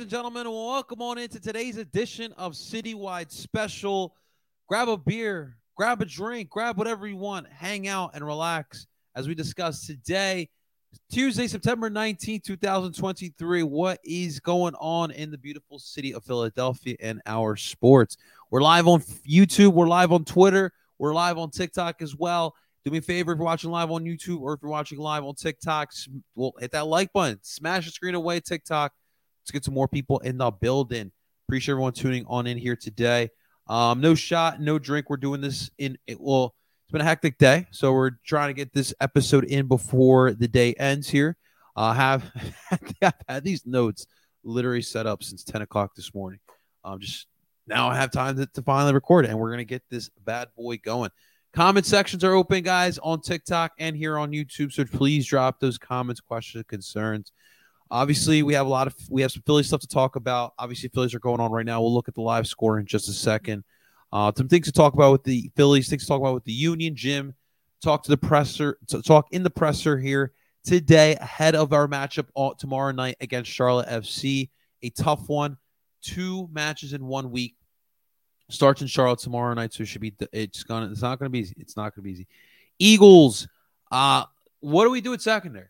ladies and gentlemen. Welcome on into today's edition of Citywide Special. Grab a beer, grab a drink, grab whatever you want, hang out and relax as we discuss today, Tuesday, September 19th, 2023. What is going on in the beautiful city of Philadelphia and our sports? We're live on YouTube, we're live on Twitter, we're live on TikTok as well. Do me a favor if you're watching live on YouTube or if you're watching live on TikTok, well, hit that like button, smash the screen away, TikTok. Let's get some more people in the building. Appreciate everyone tuning on in here today. Um, no shot, no drink. We're doing this in it. Well, it's been a hectic day, so we're trying to get this episode in before the day ends. Here, uh, have I've had these notes literally set up since 10 o'clock this morning. Um, just now I have time to, to finally record it, and we're gonna get this bad boy going. Comment sections are open, guys, on TikTok and here on YouTube. So please drop those comments, questions, concerns. Obviously, we have a lot of we have some Philly stuff to talk about. Obviously, Phillies are going on right now. We'll look at the live score in just a second. Uh, some things to talk about with the Phillies, things to talk about with the Union, Jim. Talk to the presser, to talk in the presser here today ahead of our matchup tomorrow night against Charlotte FC. A tough one, two matches in one week. Starts in Charlotte tomorrow night, so it should be. It's gonna. It's not gonna be easy. It's not gonna be easy. Eagles. Uh, what do we do at secondary?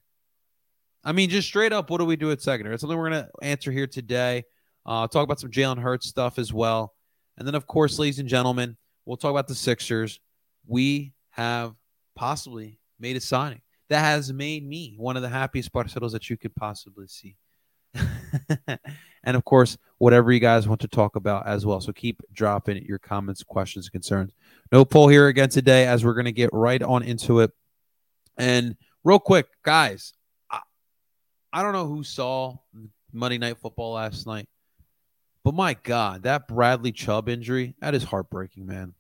I mean, just straight up, what do we do at secondary? It's something we're gonna answer here today. Uh, talk about some Jalen Hurts stuff as well, and then of course, ladies and gentlemen, we'll talk about the Sixers. We have possibly made a signing that has made me one of the happiest parceros that you could possibly see. and of course, whatever you guys want to talk about as well. So keep dropping your comments, questions, concerns. No poll here again today as we're going to get right on into it. And real quick, guys, I, don't know who saw Monday Night Football last night, but my God, that Bradley Chubb injury, that is heartbreaking, man.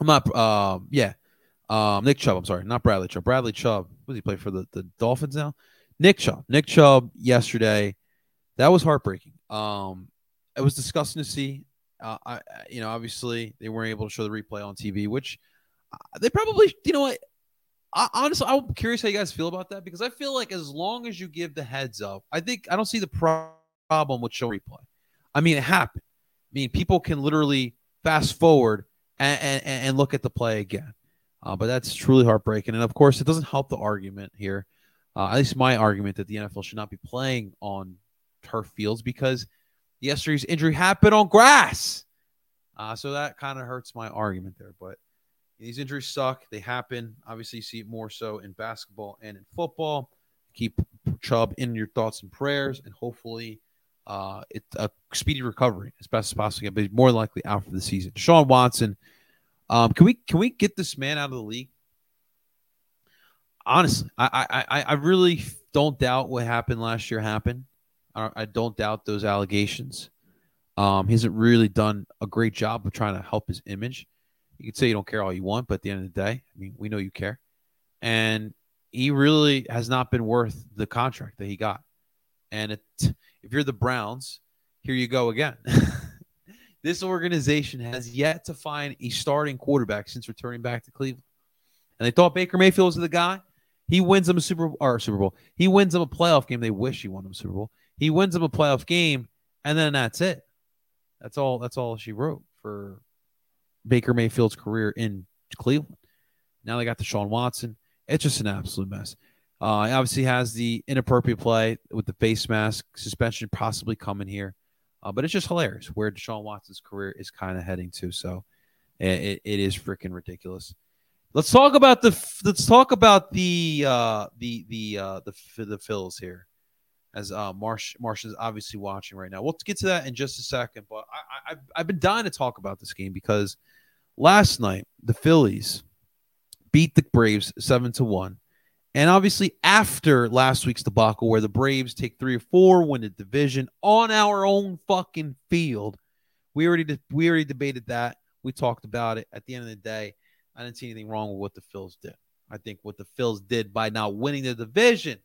I'm not, um, yeah, um, Nick Chubb, I'm sorry, not Bradley Chubb. Bradley Chubb, what does he play for the, the Dolphins now? Nick Chubb. Nick Chubb yesterday, that was heartbreaking. Um, it was disgusting to see. Uh, I, you know, obviously they weren't able to show the replay on TV, which uh, they probably, you know what? I, honestly, I'm curious how you guys feel about that because I feel like as long as you give the heads up, I think I don't see the pro- problem with show replay. I mean, it happened. I mean, people can literally fast forward and, and, and look at the play again. Uh, but that's truly heartbreaking. And of course, it doesn't help the argument here uh, at least my argument that the NFL should not be playing on turf fields because yesterday's injury happened on grass. Uh, so that kind of hurts my argument there. But these injuries suck. They happen. Obviously, you see it more so in basketball and in football. Keep Chubb in your thoughts and prayers, and hopefully, uh, it's a speedy recovery as best as possible. But more likely out for the season. Deshaun Watson, um, can we can we get this man out of the league? honestly, I, I, I really don't doubt what happened last year happened. I, I don't doubt those allegations. Um, he hasn't really done a great job of trying to help his image. You can say you don't care all you want, but at the end of the day, I mean, we know you care. And he really has not been worth the contract that he got. And it, if you're the Browns, here you go again. this organization has yet to find a starting quarterback since returning back to Cleveland. And they thought Baker Mayfield was the guy. He wins them a Super or Super Bowl. He wins them a playoff game. They wish he won them a Super Bowl. He wins them a playoff game, and then that's it. That's all. That's all she wrote for Baker Mayfield's career in Cleveland. Now they got Deshaun Watson. It's just an absolute mess. Uh, obviously has the inappropriate play with the face mask suspension possibly coming here, uh, but it's just hilarious where Deshaun Watson's career is kind of heading to. So it, it is freaking ridiculous. Let's talk about the let's talk about the uh, the the uh, the the Phils here, as uh, Marsh Marsh is obviously watching right now. We'll get to that in just a second, but I, I I've been dying to talk about this game because last night the Phillies beat the Braves seven to one, and obviously after last week's debacle where the Braves take three or four, win the division on our own fucking field, we already we already debated that. We talked about it. At the end of the day I didn't see anything wrong with what the Phils did. I think what the Phils did by not winning the division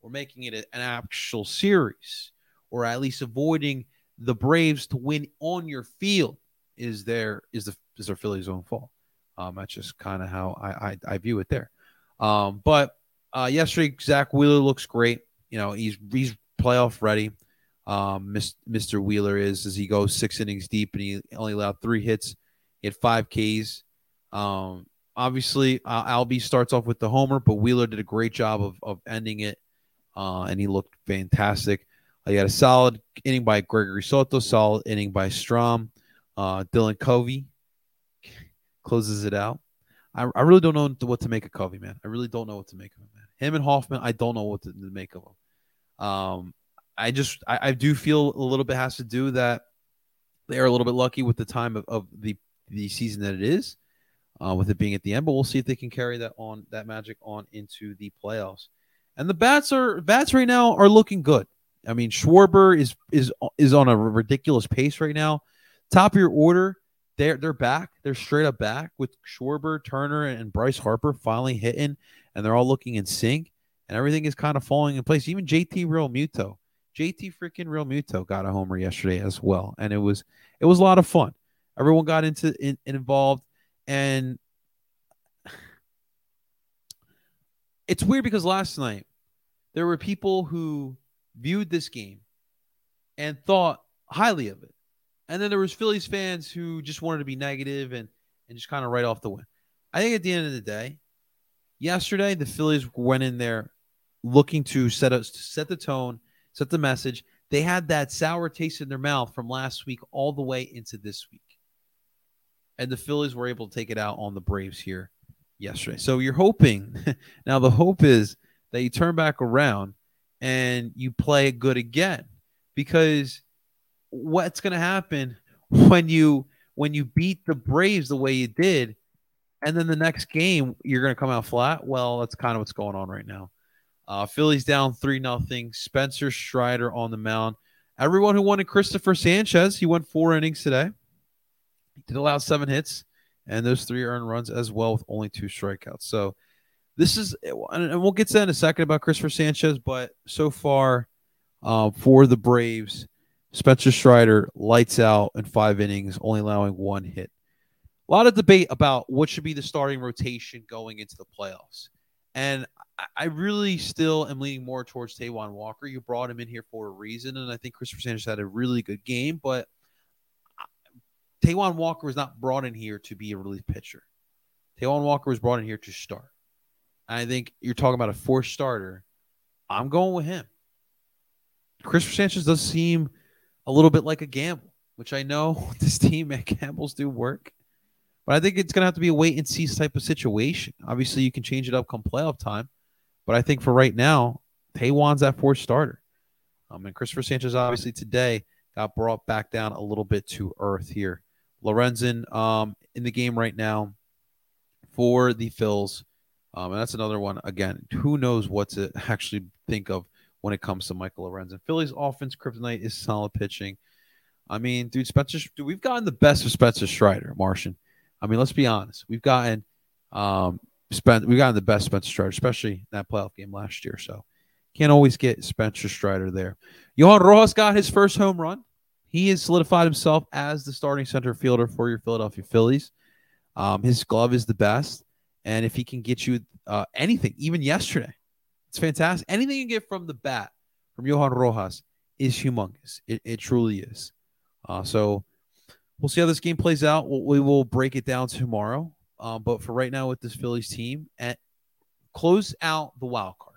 or making it an actual series, or at least avoiding the Braves to win on your field, is there is the is their Phillies' own fault. Um, that's just kind of how I, I, I view it there. Um, but uh, yesterday Zack Wheeler looks great. You know he's he's playoff ready. um, Mr. Wheeler is as he goes six innings deep and he only allowed three hits. He had five Ks. Um, obviously, uh, Albie starts off with the homer, but Wheeler did a great job of, of ending it, uh, and he looked fantastic. Uh, he had a solid inning by Gregory Soto, solid inning by Strahm. Uh, Dylan Covey closes it out. I, I really don't know what to make of Covey, man. I really don't know what to make of him, man. Him and Hoffman, I don't know what to, make of them. Um, I just I, I, do feel a little bit has to do that they are a little bit lucky with the time of, of the the season that it is, uh, with it being at the end. But we'll see if they can carry that on that magic on into the playoffs. And the bats are bats right now are looking good. I mean, Schwarber is is is on a ridiculous pace right now. Top of your order, they're they're back. They're straight up back with Schwarber, Turner, and Bryce Harper finally hitting, and they're all looking in sync, and everything is kind of falling in place. Even JT Realmuto, JT freaking Realmuto got a homer yesterday as well, and it was it was a lot of fun. Everyone got into in, involved, and it's weird because last night there were people who viewed this game and thought highly of it. And then there was Phillies fans who just wanted to be negative and and just kind of write off the win. I think at the end of the day, yesterday the Phillies went in there looking to set us set the tone, set the message. They had that sour taste in their mouth from last week all the way into this week. And the Phillies were able to take it out on the Braves here yesterday. So you're hoping now the hope is that you turn back around and you play good again because what's going to happen when you when you beat the Braves the way you did and then the next game you're going to come out flat? Well that's kind of what's going on right now. Uh, Phillies down 3 nothing. Spencer Strider on the mound. Everyone who wanted Cristopher Sanchez he went 4 innings today. He did allow 7 hits and those 3 earned runs as well with only 2 strikeouts. So this is, and we'll get to that in a second about Cristopher Sanchez, but so far uh, for the Braves, Spencer Strider lights out in five innings, only allowing one hit. A lot of debate about what should be the starting rotation going into the playoffs. And I really still am leaning more towards Taijuan Walker. You brought him in here for a reason, and I think Cristopher Sanchez had a really good game, but Taijuan Walker was not brought in here to be a relief pitcher. Taijuan Walker was brought in here to start. I think you're talking about a four starter. I'm going with him. Cristopher Sanchez does seem a little bit like a gamble, which I know this team at gambles do work. But I think it's going to have to be a wait and see type of situation. Obviously, you can change it up come playoff time. But I think for right now, Taijuan's that fourth starter. Um, and Cristopher Sanchez, obviously, today got brought back down a little bit to earth here. Lorenzen um, in the game right now for the Phils. Um, and that's another one. Again, who knows what to actually think of when it comes to Michael Lorenzen. Phillies offense kryptonite is solid pitching. I mean, dude, Spencer, dude, we've gotten the best of Spencer Strider, Martian. I mean, let's be honest. We've gotten um spent we've gotten the best Spencer Strider, especially that playoff game last year. So can't always get Spencer Strider there. Johan Rojas got his first home run. He has solidified himself as the starting center fielder for your Philadelphia Phillies. Um, his glove is the best. And if he can get you uh, anything, even yesterday, it's fantastic. Anything you get from the bat from Johan Rojas is humongous. It, it truly is. Uh, so we'll see how this game plays out. We'll, we will break it down tomorrow. Uh, but for right now, with this Phillies team, and close out the wild card.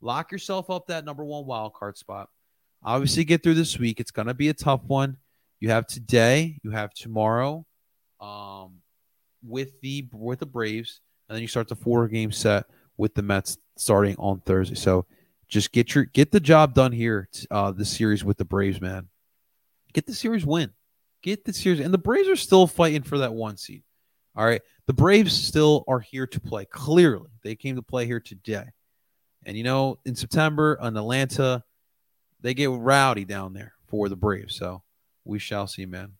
Lock yourself up that number one wild card spot. Obviously, get through this week. It's going to be a tough one. You have today. You have tomorrow. Um, with the with the Braves, and then you start the four game set with the Mets starting on Thursday. So just get your get the job done here. Uh, the series with the Braves, man. Get the series win. Get the series, and the Braves are still fighting for that one seed. All right, the Braves still are here to play. Clearly, they came to play here today. And you know, in September in Atlanta, they get rowdy down there for the Braves. So we shall see, man.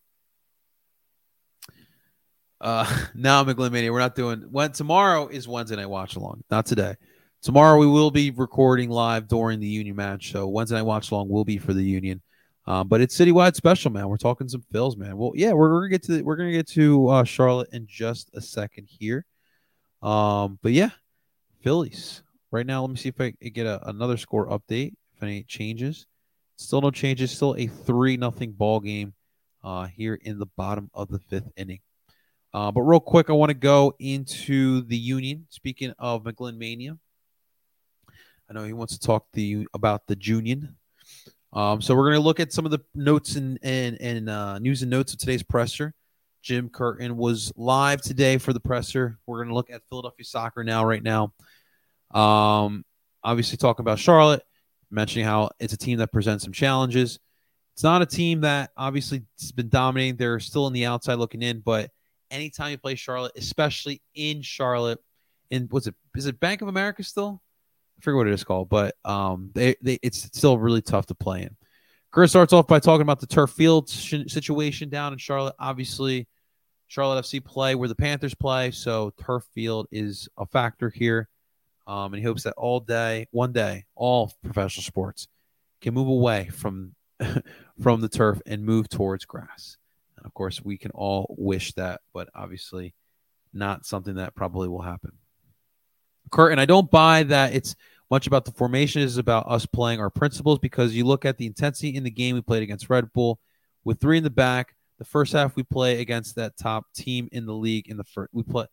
Uh, now McGlimania, we're not doing when tomorrow is Wednesday night watch along, not today. Tomorrow we will be recording live during the Union match, so Wednesday night watch along will be for the Union. Um, but it's citywide special, man. We're talking some Phils, man. Well, yeah, we're, we're gonna get to we're gonna get to uh, Charlotte in just a second here. Um, but yeah, Phillies right now. Let me see if I get a, another score update. If any changes, Still no changes. Still a three nothing ball game uh, here in the bottom of the fifth inning. Uh, but real quick, I want to go into the Union. Speaking of McGlynn Mania, I know he wants to talk to you about the Union. Um, so we're going to look at some of the notes and and, and uh, news and notes of today's presser. Jim Curtin was live today for the presser. We're going to look at Philadelphia soccer now, right now. Um, obviously, talking about Charlotte, mentioning how it's a team that presents some challenges. It's not a team that obviously has been dominating. They're still in the outside looking in, but anytime you play Charlotte, especially in Charlotte, in what's it? Is it Bank of America still? I forget what it is called, but um, they, they it's still really tough to play in. Chris starts off by talking about the turf field situation down in Charlotte. Obviously, Charlotte FC play where the Panthers play, so turf field is a factor here. Um, and he hopes that all day, one day, all professional sports can move away from from the turf and move towards grass. And of course, we can all wish that, but obviously, not something that probably will happen. Curtin, I don't buy that it's much about the formation. It's about us playing our principles because you look at the intensity in the game we played against Red Bull with three in the back. The first half we play against that top team in the league in the first we play.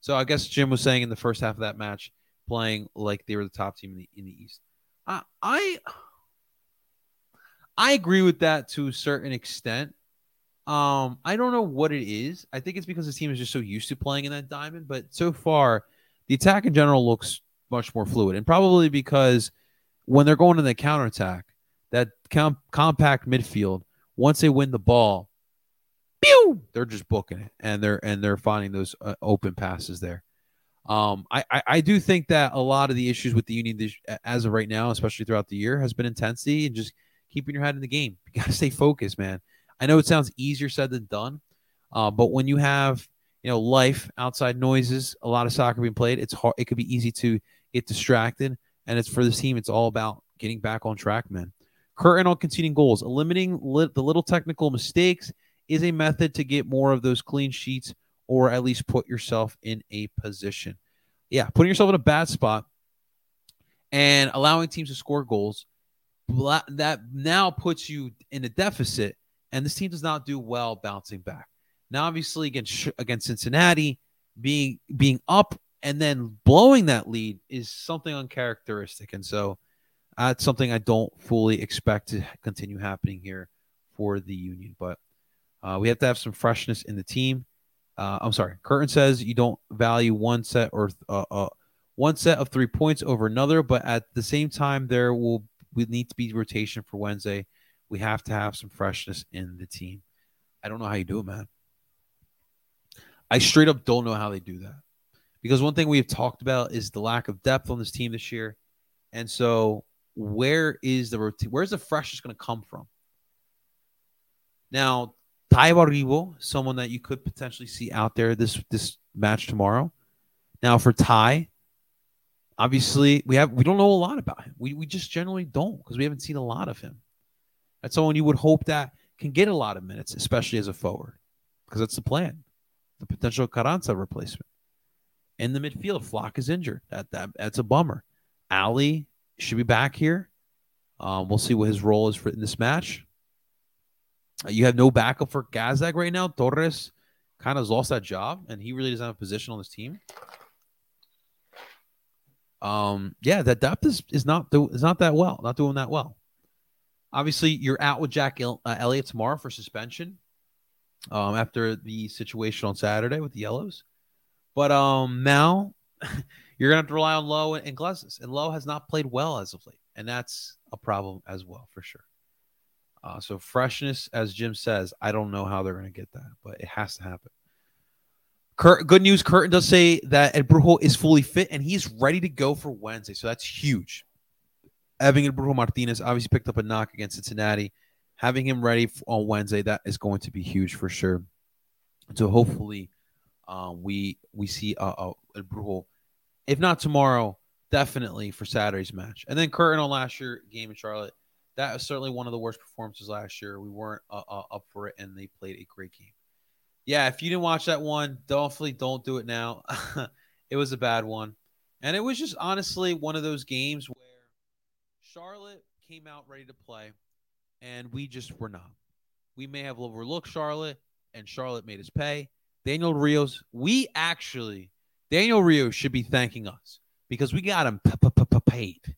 So I guess Jim was saying in the first half of that match, playing like they were the top team in the in the East. I I, I agree with that to a certain extent. Um, I don't know what it is. I think it's because the team is just so used to playing in that diamond, but so far the attack in general looks much more fluid, and probably because when they're going to the counterattack, that com- compact midfield, once they win the ball, pew, they're just booking it, and they're and they're finding those uh, open passes there. Um, I, I, I do think that a lot of the issues with the Union this, as of right now, especially throughout the year, has been intensity and just keeping your head in the game. You got to stay focused, man. I know it sounds easier said than done, uh, but when you have you know, life, outside noises, a lot of soccer being played. It's hard. It could be easy to get distracted, and it's for this team. It's all about getting back on track, man. Curtin on conceding goals, eliminating li- the little technical mistakes is a method to get more of those clean sheets, or at least put yourself in a position. Yeah, putting yourself in a bad spot and allowing teams to score goals that now puts you in a deficit, and this team does not do well bouncing back. Now, obviously, against against Cincinnati, being being up and then blowing that lead is something uncharacteristic, and so that's something I don't fully expect to continue happening here for the Union. But uh, we have to have some freshness in the team. Uh, I'm sorry, Curtin says you don't value one set or uh, uh, one set of three points over another, but at the same time, there will we need to be rotation for Wednesday. We have to have some freshness in the team. I don't know how you do it, man. I straight up don't know how they do that. Because one thing we have talked about is the lack of depth on this team this year. And so where is the? Where's the freshness going to come from? Now, Tai Baribo, someone that you could potentially see out there this this match tomorrow. Now for Tai, obviously we have we don't know a lot about him. We we just generally don't because we haven't seen a lot of him. That's someone you would hope that can get a lot of minutes, especially as a forward, because that's the plan the potential Carranza replacement. In the midfield, Flach is injured. That, that That's a bummer. Ali should be back here. Um, we'll see what his role is for in this match. Uh, you have no backup for Gazdag right now. Torres kind of has lost that job, and he really doesn't have a position on this team. Um, yeah, that depth is, is not do, is not that well, not doing that well. Obviously, you're out with Jack uh, Elliott tomorrow for suspension um, after the situation on Saturday with the Yellows. But um, now you're gonna have to rely on Lowe and, and and Lowe has not played well as of late, and that's a problem as well for sure. Uh, so freshness, as Jim says, I don't know how they're gonna get that, but it has to happen. Kurt, good news. Curtin does say that El Brujo is fully fit and he's ready to go for Wednesday, so that's huge. Evan El Brujo Martinez obviously picked up a knock against Cincinnati having him ready on Wednesday, that is going to be huge for sure. So hopefully, um, we we see uh, uh, El Brujo, if not tomorrow, definitely for Saturday's match. And then Curtin on last year game in Charlotte, that was certainly one of the worst performances last year. We weren't uh, uh, up for it, and they played a great game. Yeah, if you didn't watch that one, definitely don't do it now. it was a bad one, and it was just honestly one of those games where Charlotte came out ready to play and we just were not. We may have overlooked Charlotte, and Charlotte made us pay. Daniel Rios, we actually, Daniel Rios should be thanking us because we got him paid.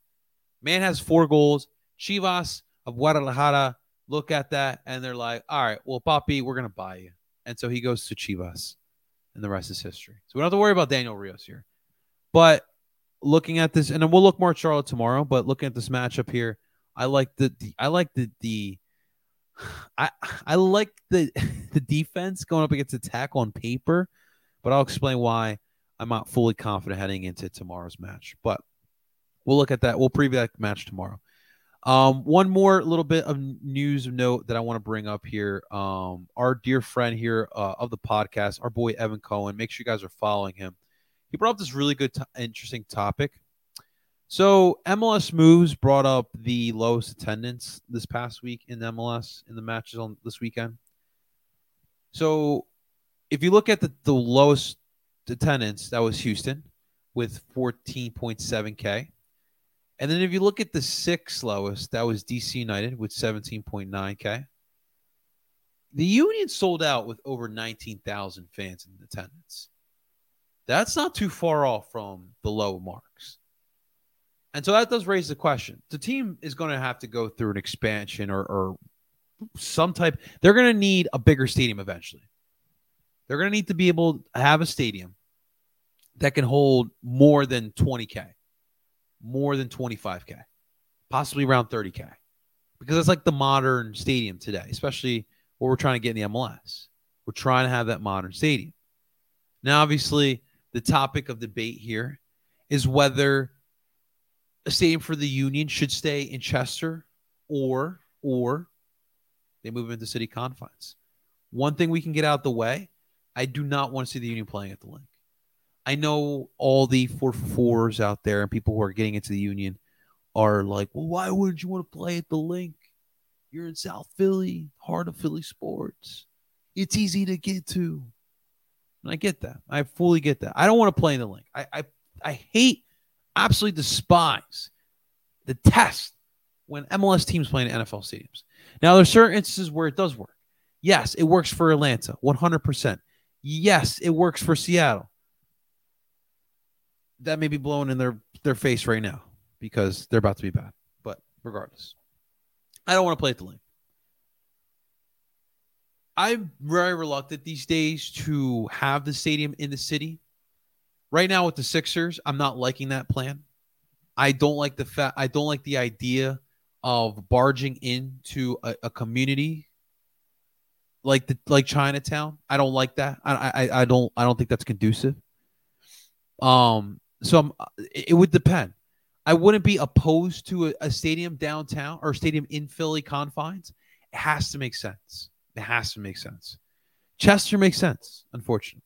Man has four goals. Chivas of Guadalajara look at that and they're like, all right, well, Papi, we're going to buy you. And so he goes to Chivas, and the rest is history. So we don't have to worry about Daniel Rios here. But looking at this, and then we'll look more at Charlotte tomorrow. But looking at this matchup here, I like the, the I like the the I I like the the defense going up against attack on paper, but I'll explain why I'm not fully confident heading into tomorrow's match. But we'll look at that. We'll preview that match tomorrow. Um, one more little bit of news note that I want to bring up here. Um, our dear friend here uh, of the podcast, our boy Evan Cohen. Make sure you guys are following him. He brought up this really good, interesting topic. So MLS Moves brought up the lowest attendance this past week in MLS in the matches on this weekend. So if you look at the, the lowest attendance, that was Houston with 14.7K. And then if you look at the sixth lowest, that was DC United with 17.9K. The Union sold out with over 19,000 fans in attendance. That's not too far off from the low marks. And so that does raise the question. The team is going to have to go through an expansion or, or some type. They're going to need a bigger stadium eventually. They're going to need to be able to have a stadium that can hold more than 20K more than 25K, possibly around 30K, because it's like the modern stadium today, especially what we're trying to get in the MLS. We're trying to have that modern stadium. Now, obviously, the topic of debate here is whether stadium for the Union should stay in Chester or or they move into city confines. One thing we can get out the way, I do not want to see the Union playing at the Linc. I know all the four fours out there and people who are getting into the union are like, well, why wouldn't you want to play at the Linc? You're in South Philly, heart of Philly sports. It's easy to get to. And I get that. I fully get that. I don't want to play in the Linc. I I, I hate, absolutely despise, the test when MLS teams play in NFL stadiums. Now, there are certain instances where it does work. Yes, it works for Atlanta, 100%. Yes, it works for Seattle that may be blowing in their their face right now because they're about to be bad. But regardless, I don't want to play at the Linc. I'm very reluctant these days to have the stadium in the city. Right now with the Sixers, I'm not liking that plan. I don't like the fact I don't like the idea of barging into a, a community like the like Chinatown. I don't like that. I, I I don't I don't think that's conducive. Um, so I'm, it would depend. I wouldn't be opposed to a, a stadium downtown or stadium in Philly confines. It has to make sense. It has to make sense. Chester makes sense, unfortunately,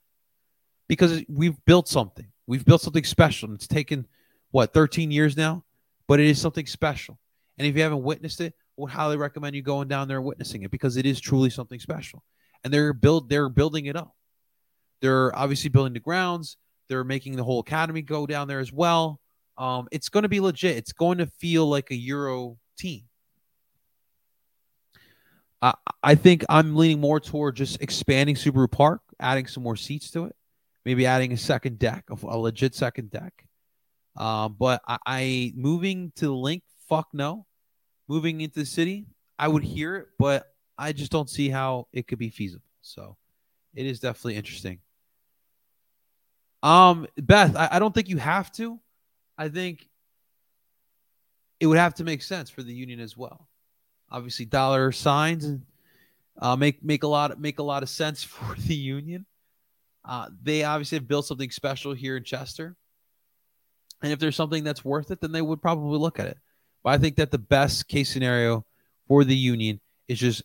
because we've built something. We've built something special. It's taken what 13 years now, but it is something special. And if you haven't witnessed it, I would highly recommend you going down there and witnessing it because it is truly something special. And they're build they're building it up. They're obviously building the grounds. They're making the whole academy go down there as well. Um, it's going to be legit. It's going to feel like a Euro team. I, I think I'm leaning more toward just expanding Subaru Park, adding some more seats to it, maybe adding a second deck, a, a legit second deck. Um, but I, I moving to the Linc, fuck no. Moving into the city, I would hear it, but I just don't see how it could be feasible. So it is definitely interesting. Um, Beth, I, I don't think you have to. I think it would have to make sense for the union as well. Obviously, dollar signs and uh, make make a lot make a lot of sense for the union. Uh, they obviously have built something special here in Chester, and if there's something that's worth it, then they would probably look at it. But I think that the best case scenario for the union is just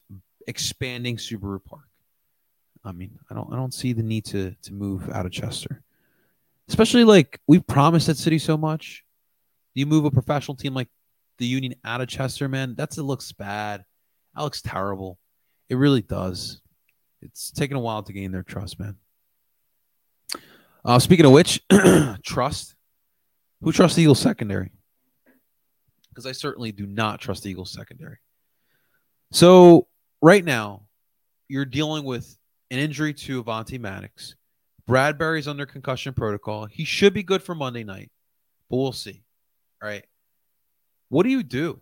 expanding Subaru Park. I mean, I don't I don't see the need to to move out of Chester especially like we've promised that city so much. You move a professional team like the Union out of Chester, man. That's it looks bad. That looks terrible. It really does. It's taken a while to gain their trust, man. Uh, speaking of which, trust. Who trusts the Eagles secondary? Because I certainly do not trust the Eagles secondary. So right now, you're dealing with an injury to Avonte Maddox. Bradberry's under concussion protocol. He should be good for Monday night, but we'll see. All right. What do you do?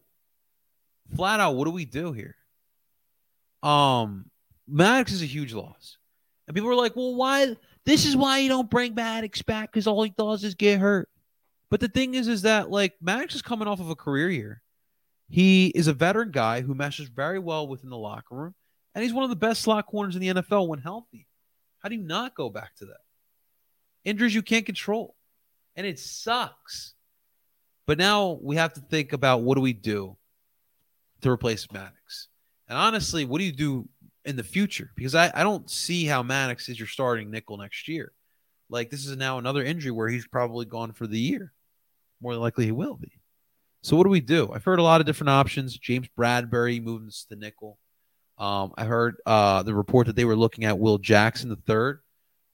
Flat out, what do we do here? Um, Maddox is a huge loss. And people are like, well, why? This is why you don't bring Maddox back because all he does is get hurt. But the thing is, is that like Maddox is coming off of a career year. He is a veteran guy who meshes very well within the locker room, and he's one of the best slot corners in the NFL when healthy. How do you not go back to that? Injuries you can't control, and it sucks. But now we have to think about what do we do to replace Maddox. And honestly, what do you do in the future? Because I, I don't see how Maddox is your starting nickel next year. Like this is now another injury where he's probably gone for the year. More than likely he will be. So what do we do? I've heard a lot of different options. James Bradberry moves to nickel. Um, I heard uh, the report that they were looking at Will Jackson the third,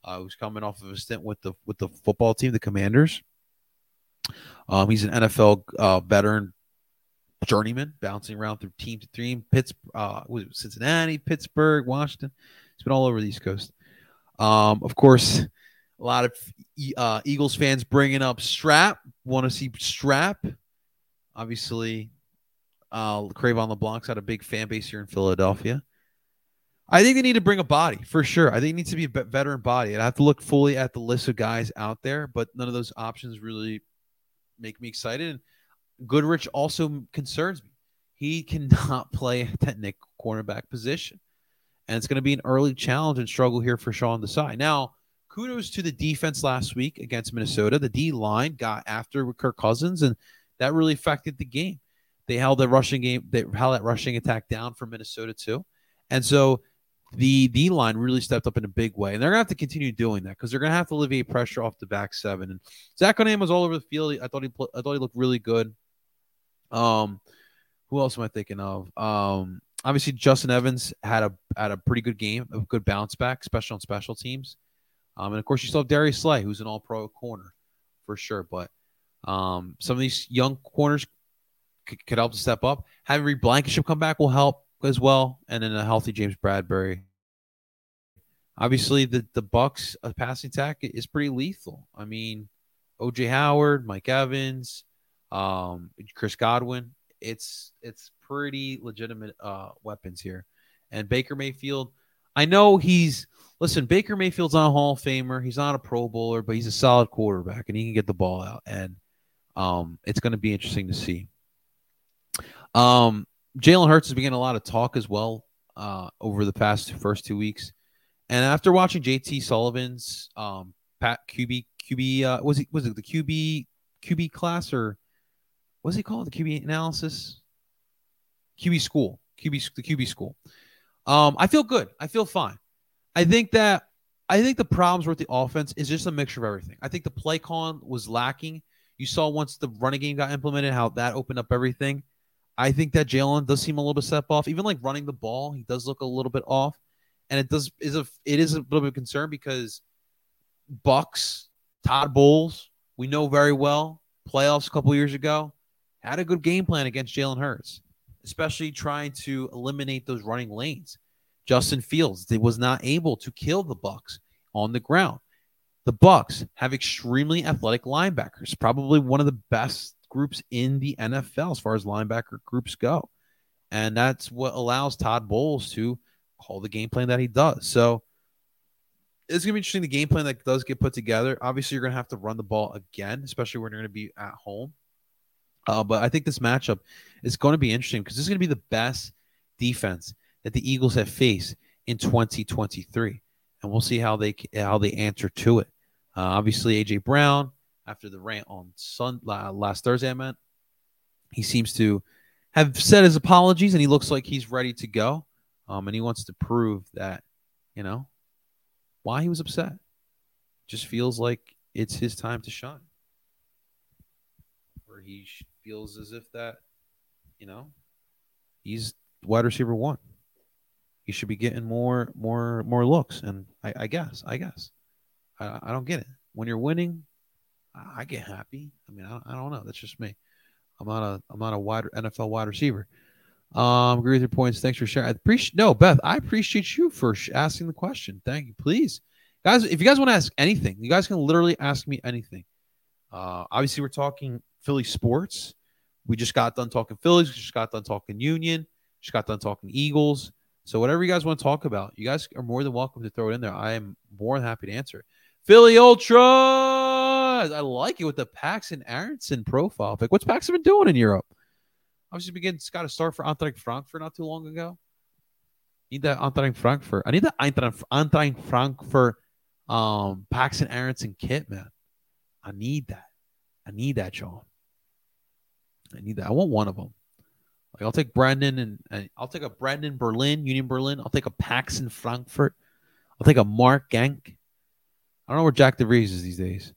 uh, who's coming off of a stint with the with the football team, the Commanders. Um, he's an NFL uh, veteran, journeyman, bouncing around through team to team. Pittsburgh, uh, Cincinnati, Pittsburgh, Washington. He's been all over the East Coast. Um, of course, a lot of uh, Eagles fans bringing up Strap. Want to see Strap? Obviously, uh, Cre'Von LeBlanc's had a big fan base here in Philadelphia. I think they need to bring a body for sure. I think it needs to be a veteran body. I have to look fully at the list of guys out there, but none of those options really make me excited. And Goodrich also concerns me. He cannot play at that Nick cornerback position. And it's going to be an early challenge and struggle here for Sean Desai. Now, kudos to the defense last week against Minnesota. The D line got after Kirk Cousins, and that really affected the game. They held the rushing game, they held that rushing attack down for Minnesota too. And so the D line really stepped up in a big way. And they're gonna have to continue doing that because they're gonna have to alleviate pressure off the back seven. And Zach O'Neill was all over the field. I thought he I thought he looked really good. Um, who else am I thinking of? Um, obviously Justin Evans had a had a pretty good game, a good bounce back, especially on special teams. Um, and of course you still have Darius Slay, who's an all pro corner for sure. But um, some of these young corners could, could help to step up. Having Reed Blankenship come back will help as well, and then a healthy James Bradberry. Obviously, the the Bucks a passing attack is pretty lethal. I mean, OJ Howard, Mike Evans, um, Chris Godwin. It's it's pretty legitimate uh, weapons here, and Baker Mayfield. I know he's listen. Baker Mayfield's not a Hall of Famer. He's not a Pro Bowler, but he's a solid quarterback, and he can get the ball out. And um, it's going to be interesting to see. Um, Jalen Hurts has been getting a lot of talk as well uh, over the past first two weeks, and after watching JT Sullivan's um, Pat QB QB uh, was it was it the QB QB class or what's he called the QB analysis QB school QB the QB school. Um, I feel good. I feel fine. I think that I think the problems with the offense is just a mixture of everything. I think the play con was lacking. You saw once the running game got implemented how that opened up everything. I think that Jalen does seem a little bit step off. Even like running the ball, he does look a little bit off, and it does is a it is a little bit of concern because Bucks Todd Bowles we know very well playoffs a couple years ago had a good game plan against Jalen Hurts, especially trying to eliminate those running lanes. Justin Fields was not able to kill the Bucks on the ground. The Bucks have extremely athletic linebackers, probably one of the best groups in the NFL as far as linebacker groups go. And that's what allows Todd Bowles to call the game plan that he does. So it's going to be interesting the game plan that does get put together. Obviously, you're going to have to run the ball again, especially when you're going to be at home. Uh, but I think this matchup is going to be interesting because this is going to be the best defense that the Eagles have faced in 2023, and we'll see how they how they answer to it. Uh, obviously, AJ Brown after the rant on Sun last Thursday. I meant he seems to have said his apologies, and he looks like he's ready to go. Um, and he wants to prove that you know why he was upset. Just feels like it's his time to shine, where he feels as if that you know he's wide receiver one. He should be getting more, more, more looks, and I, I guess, I guess, I, I don't get it. When you're winning, I get happy. I mean, I, I don't know. That's just me. I'm not a I'm not a wide NFL wide receiver. Um, agree with your points. Thanks for sharing. I appreciate no, Beth. I appreciate you for sh- asking the question. Thank you. Please, guys, if you guys want to ask anything, you guys can literally ask me anything. Uh, obviously, we're talking Philly sports. We just got done talking Phillies. We just got done talking Union. Just got done talking Eagles. So whatever you guys want to talk about, you guys are more than welcome to throw it in there. I am more than happy to answer it. Philly Ultra. I like it with the Paxton Aaronson profile pick. What's Paxton been doing in Europe? Obviously, begin got a start for Eintracht Frankfurt not too long ago. Need that Eintracht Frankfurt. I need that Eintracht, Eintracht Frankfurt um, Paxton Aaronson kit, man. I need that. I need that, Sean. I need that. I want one of them. Like I'll take Brenden and, and I'll take a Brenden Berlin, Union Berlin. I'll take a Paxton Frankfurt. I'll take a Mark Genk. I don't know where Jack DeVries is these days.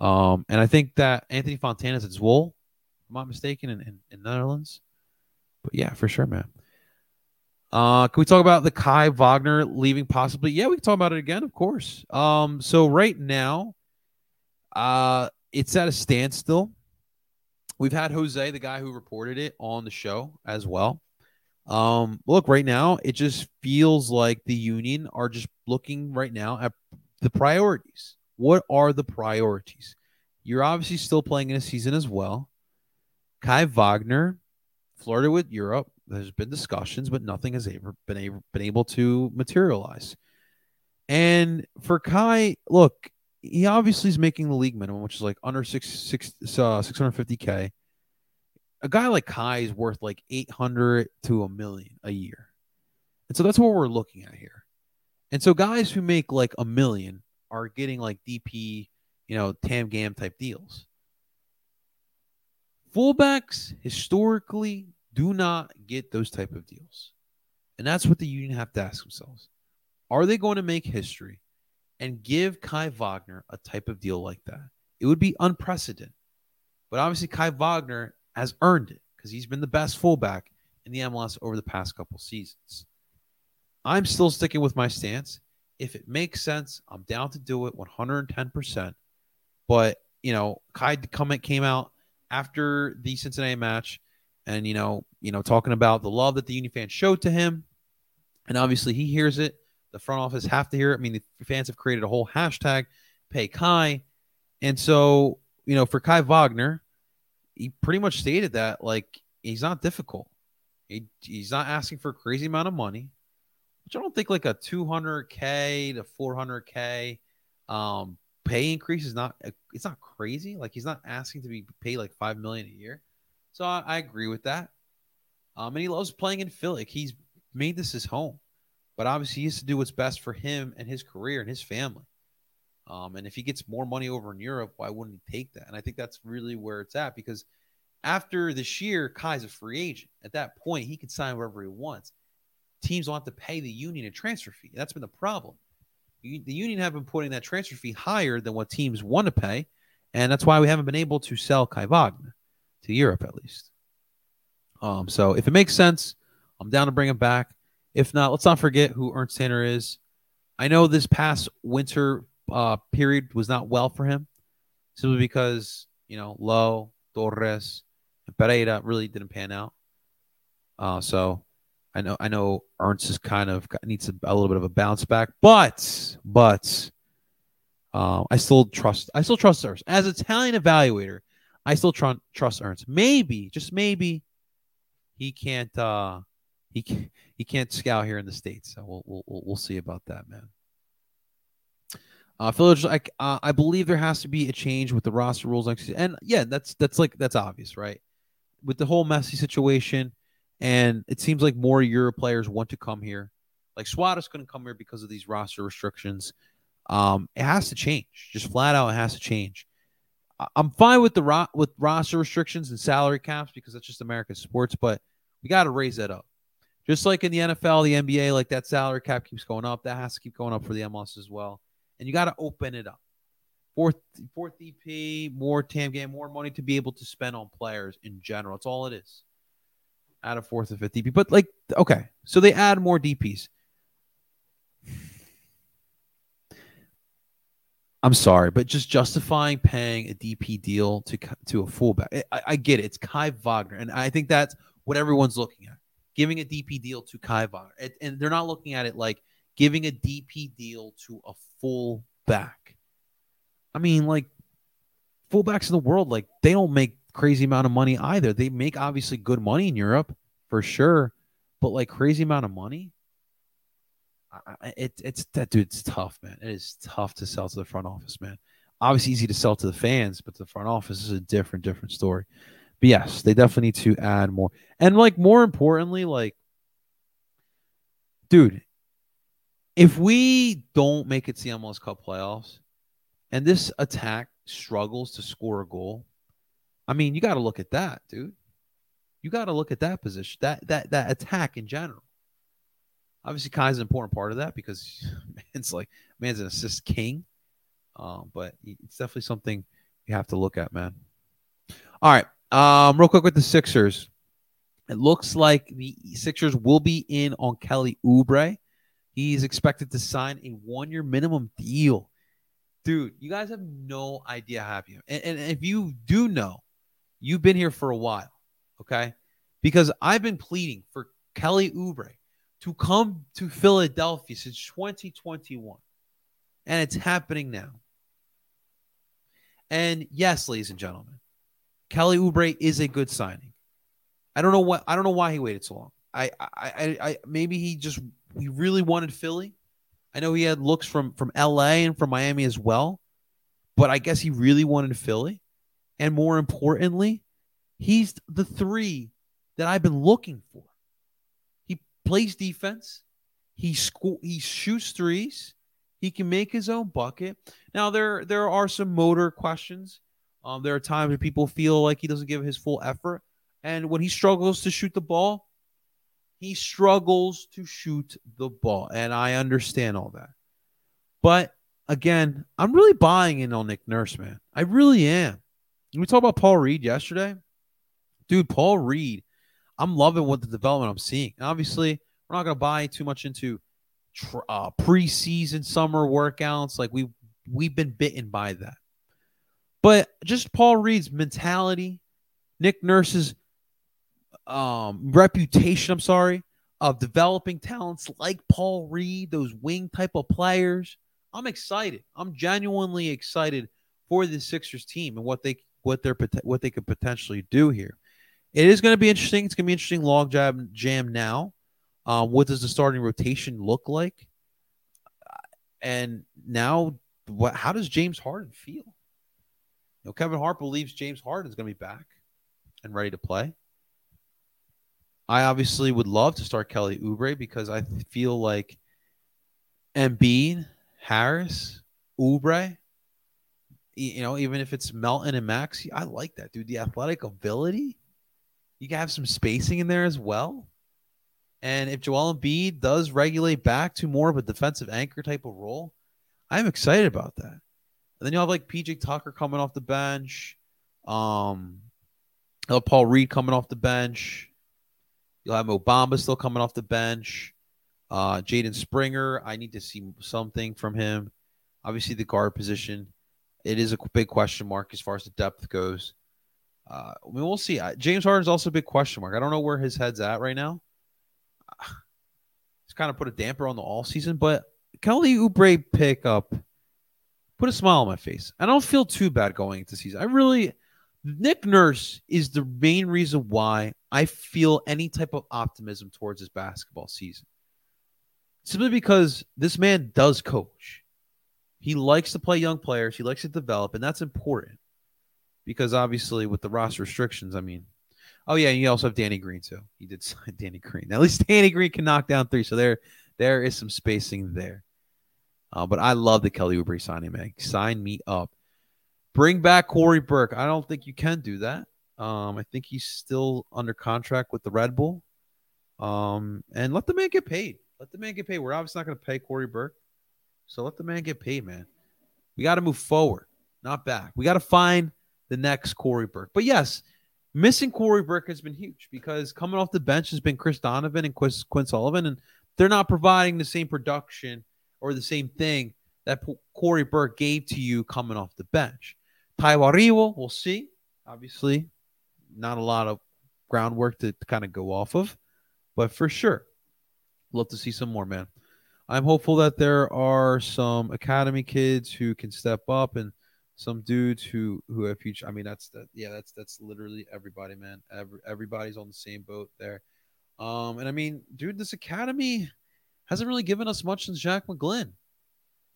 Um, and I think that Anthony Fontana's at Zwolle, if I'm not mistaken, in, in, in Netherlands. But yeah, for sure, man. Uh, can we talk about the Kai Wagner leaving possibly? Yeah, we can talk about it again, of course. Um, so right now, uh, it's at a standstill. We've had Jose, the guy who reported it, on the show as well. Um, look, right now, it just feels like the union are just looking right now at the priorities. What are the priorities? You're obviously still playing in a season as well. Kai Wagner flirted with Europe. There's been discussions, but nothing has ever been been able to materialize. And for Kai, look, he obviously is making the league minimum, which is like under six six uh, 650k. A guy like Kai is worth like 800 to a million a year. And so that's what we're looking at here. And so guys who make like a million are getting like DP, you know, Tam Gam type deals. Fullbacks historically do not get those type of deals. And that's what the union have to ask themselves. Are they going to make history and give Kai Wagner a type of deal like that. It would be unprecedented. But obviously, Kai Wagner has earned it because he's been the best fullback in the MLS over the past couple seasons. I'm still sticking with my stance. If it makes sense, I'm down to do it 110%. But, you know, Kai comment came out after the Cincinnati match and, you know, you know, talking about the love that the Union fans showed to him. And obviously he hears it. The front office have to hear it. I mean, the fans have created a whole hashtag, pay Kai. And so, you know, for Kai Wagner, he pretty much stated that like he's not difficult. He, he's not asking for a crazy amount of money, which I don't think like a 200k to 400k um, pay increase is not it's not crazy. Like he's not asking to be paid like five million a year. So I, I agree with that. Um, and he loves playing in Philly. Like he's made this his home but obviously he has to do what's best for him and his career and his family. Um, and if he gets more money over in Europe, why wouldn't he take that? And I think that's really where it's at because after this year, Kai's a free agent. At that point, he can sign wherever he wants. Teams will have to pay the union a transfer fee. That's been the problem. The union have been putting that transfer fee higher than what teams want to pay, and that's why we haven't been able to sell Kai Wagner to Europe at least. Um, so if it makes sense, I'm down to bring him back. If not, let's not forget who Ernst Tanner is. I know this past winter uh, period was not well for him, simply because you know Lowe, Torres, and Pereira really didn't pan out. Uh, so I know I know Ernst is kind of needs a, a little bit of a bounce back, but but uh, I still trust I still trust Ernst as talent evaluator. I still tr- trust Ernst. Maybe just maybe he can't uh, he he can't scout here in the states. So we'll we'll we'll see about that, man. Uh, Phillips, I uh, I believe there has to be a change with the roster rules next season, and yeah, that's that's like that's obvious, right? With the whole Messi situation, and it seems like more Euro players want to come here. Like Suarez couldn't come here because of these roster restrictions. Um, it has to change, just flat out, it has to change. I'm fine with the ro- with roster restrictions and salary caps because that's just American sports, but we got to raise that up. Just like in the NFL, the NBA, like that salary cap keeps going up. That has to keep going up for the MLS as well. And you got to open it up. Fourth, fourth DP, more TAM game, more money to be able to spend on players in general. It's all it is. Add a fourth and fifth DP. But like, okay, so they add more DPs. I'm sorry, but just justifying paying a DP deal to to a fullback, I, I get it. It's Kai Wagner, and I think that's what everyone's looking at. Giving a DP deal to Kai Wagner. And, they're not looking at it like giving a DP deal to a full back. I mean, like fullbacks in the world, like they don't make crazy amount of money either. They make obviously good money in Europe for sure, but like crazy amount of money. I, it, it's that dude. It's tough, man. It is tough to sell to the front office, man. Obviously, easy to sell to the fans, but the front office is a different, different story. But yes, they definitely need to add more. And like more importantly, like, dude, if we don't make it to the MLS Cup playoffs, and this attack struggles to score a goal, I mean, you got to look at that, dude. You got to look at that position, that that that attack in general. Obviously, Kai's an important part of that because man's like man's an assist king. Um, but it's definitely something you have to look at, man. All right. Um, real quick with the Sixers. It looks like the Sixers will be in on Kelly Oubre. He's expected to sign a one-year minimum deal. Dude, you guys have no idea how happy. And, and if you do know, you've been here for a while, okay? Because I've been pleading for Kelly Oubre to come to Philadelphia since 2021. And it's happening now. And yes, ladies and gentlemen, Kelly Oubre is a good signing. I don't know what I don't know why he waited so long. I I I, I maybe he just he really wanted Philly. I know he had looks from from LA and from Miami as well, but I guess he really wanted Philly. And more importantly, he's the three that I've been looking for. He plays defense. He sco- he shoots threes. He can make his own bucket. Now there there are some motor questions. Um, there are times where people feel like he doesn't give his full effort, and when he struggles to shoot the ball, he struggles to shoot the ball, and I understand all that. But again, I'm really buying in on Nick Nurse, man. I really am. We talked about Paul Reed yesterday, dude. Paul Reed, I'm loving what the development I'm seeing. And obviously, we're not going to buy too much into uh, preseason summer workouts. Like we we've been bitten by that. But just Paul Reed's mentality, Nick Nurse's um, reputation, I'm sorry, of developing talents like Paul Reed, those wing type of players. I'm excited. I'm genuinely excited for the Sixers team and what they what they're what they could potentially do here. It is going to be interesting. It's going to be interesting log jam jam now. Um, what does the starting rotation look like? And now, what? How does James Harden feel? You know, Kevin Hart believes James Harden is going to be back and ready to play. I obviously would love to start Kelly Oubre because I feel like Embiid, Harris, Oubre, you know, even if it's Melton and Maxey, I like that, dude. The athletic ability, you can have some spacing in there as well. And if Joel Embiid does regulate back to more of a defensive anchor type of role, I'm excited about that. And then you'll have like PJ Tucker coming off the bench. Um, Paul Reed coming off the bench. You'll have Mo Bamba still coming off the bench. Uh, Jaden Springer, I need to see something from him. Obviously, the guard position, it is a big question mark as far as the depth goes. Uh, I mean, we'll see. James Harden's also a big question mark. I don't know where his head's at right now. It's kind of put a damper on the all season, but Kelly Oubre pick up put a smile on my face. I don't feel too bad going into season. I really Nick Nurse is the main reason why I feel any type of optimism towards his basketball season. Simply because this man does coach. He likes to play young players, he likes to develop, and that's important. Because obviously, with the roster restrictions, I mean, oh yeah, and you also have Danny Green too. He did sign Danny Green. At least Danny Green can knock down three, so there, there is some spacing there. Uh, but I love the Kelly Oubre signing, man. Sign me up. Bring back Cory Burke. I don't think you can do that. Um, I think he's still under contract with the Red Bull. Um, and let the man get paid. Let the man get paid. We're obviously not going to pay Cory Burke. So let the man get paid, man. We got to move forward, not back. We got to find the next Cory Burke. But yes, missing Cory Burke has been huge because coming off the bench has been Chris Donovan and Quinn, Sullivan, and they're not providing the same production or the same thing that Cory Burke gave to you coming off the bench. Tai Baribo. We'll see. Obviously, not a lot of groundwork to, to kind of go off of, But for sure, love to see some more, man. I'm hopeful that there are some academy kids who can step up and some dudes who who have future. I mean, that's that. Yeah, that's that's literally everybody, man. Every, everybody's on the same boat there. Um, and I mean, dude, this academy hasn't really given us much since Jack McGlynn. I'm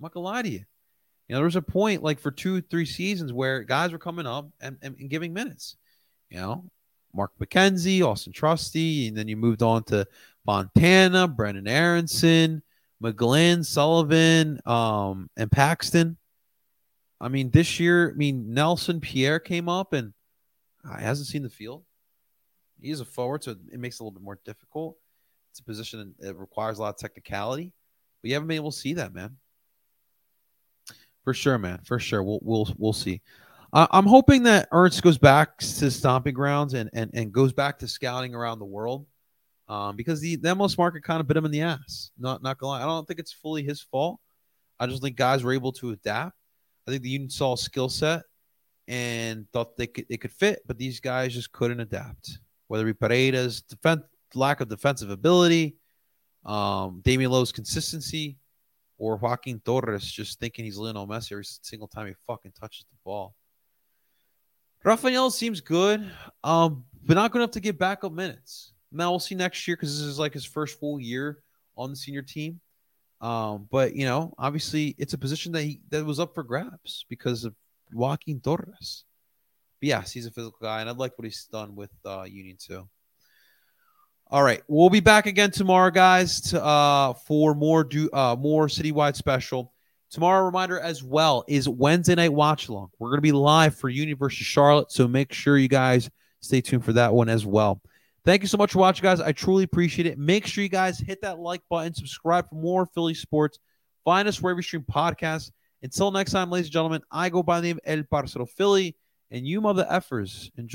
not gonna lie to you. You know, there was a point like for two, three seasons where guys were coming up and, and, and giving minutes. You know, Mark McKenzie, Austin Trusty, and then you moved on to Fontana, Brenden Aaronson, McGlynn, Sullivan, um, and Paxten. I mean, this year, I mean, Nelson Pierre came up and uh, hasn't seen the field. He's a forward, so it makes it a little bit more difficult. It's a position that requires a lot of technicality, but you haven't been able to see that, man. For sure, man. For sure, we'll we'll we'll see. Uh, I'm hoping that Ernst goes back to stomping grounds and and and goes back to scouting around the world, um, because the, the MLS market kind of bit him in the ass. Not not gonna lie, I don't think it's fully his fault. I just think guys were able to adapt. I think the Union saw a skill set and thought they could they could fit, but these guys just couldn't adapt. Whether it be Pereira's defense, lack of defensive ability, um, Damion Lowe's consistency, or Joaquin Torres just thinking he's Lionel Messi every single time he fucking touches the ball. Rafael seems good, um, but not good enough to get backup minutes. Now we'll see next year because this is like his first full year on the senior team. Um, but you know, obviously, it's a position that he that was up for grabs because of Joaquin Torres. But yes, he's a physical guy, and I like what he's done with uh, Union too. All right, we'll be back again tomorrow, guys, to, uh, for more do uh, more citywide special. Tomorrow, reminder as well is Wednesday night watch along. We're going to be live for Union versus Charlotte, so make sure you guys stay tuned for that one as well. Thank you so much for watching, guys. I truly appreciate it. Make sure you guys hit that like button, subscribe for more Philly sports. Find us wherever you stream podcasts. Until next time, ladies and gentlemen, I go by the name El Parcero Philly, and you mother effers enjoy.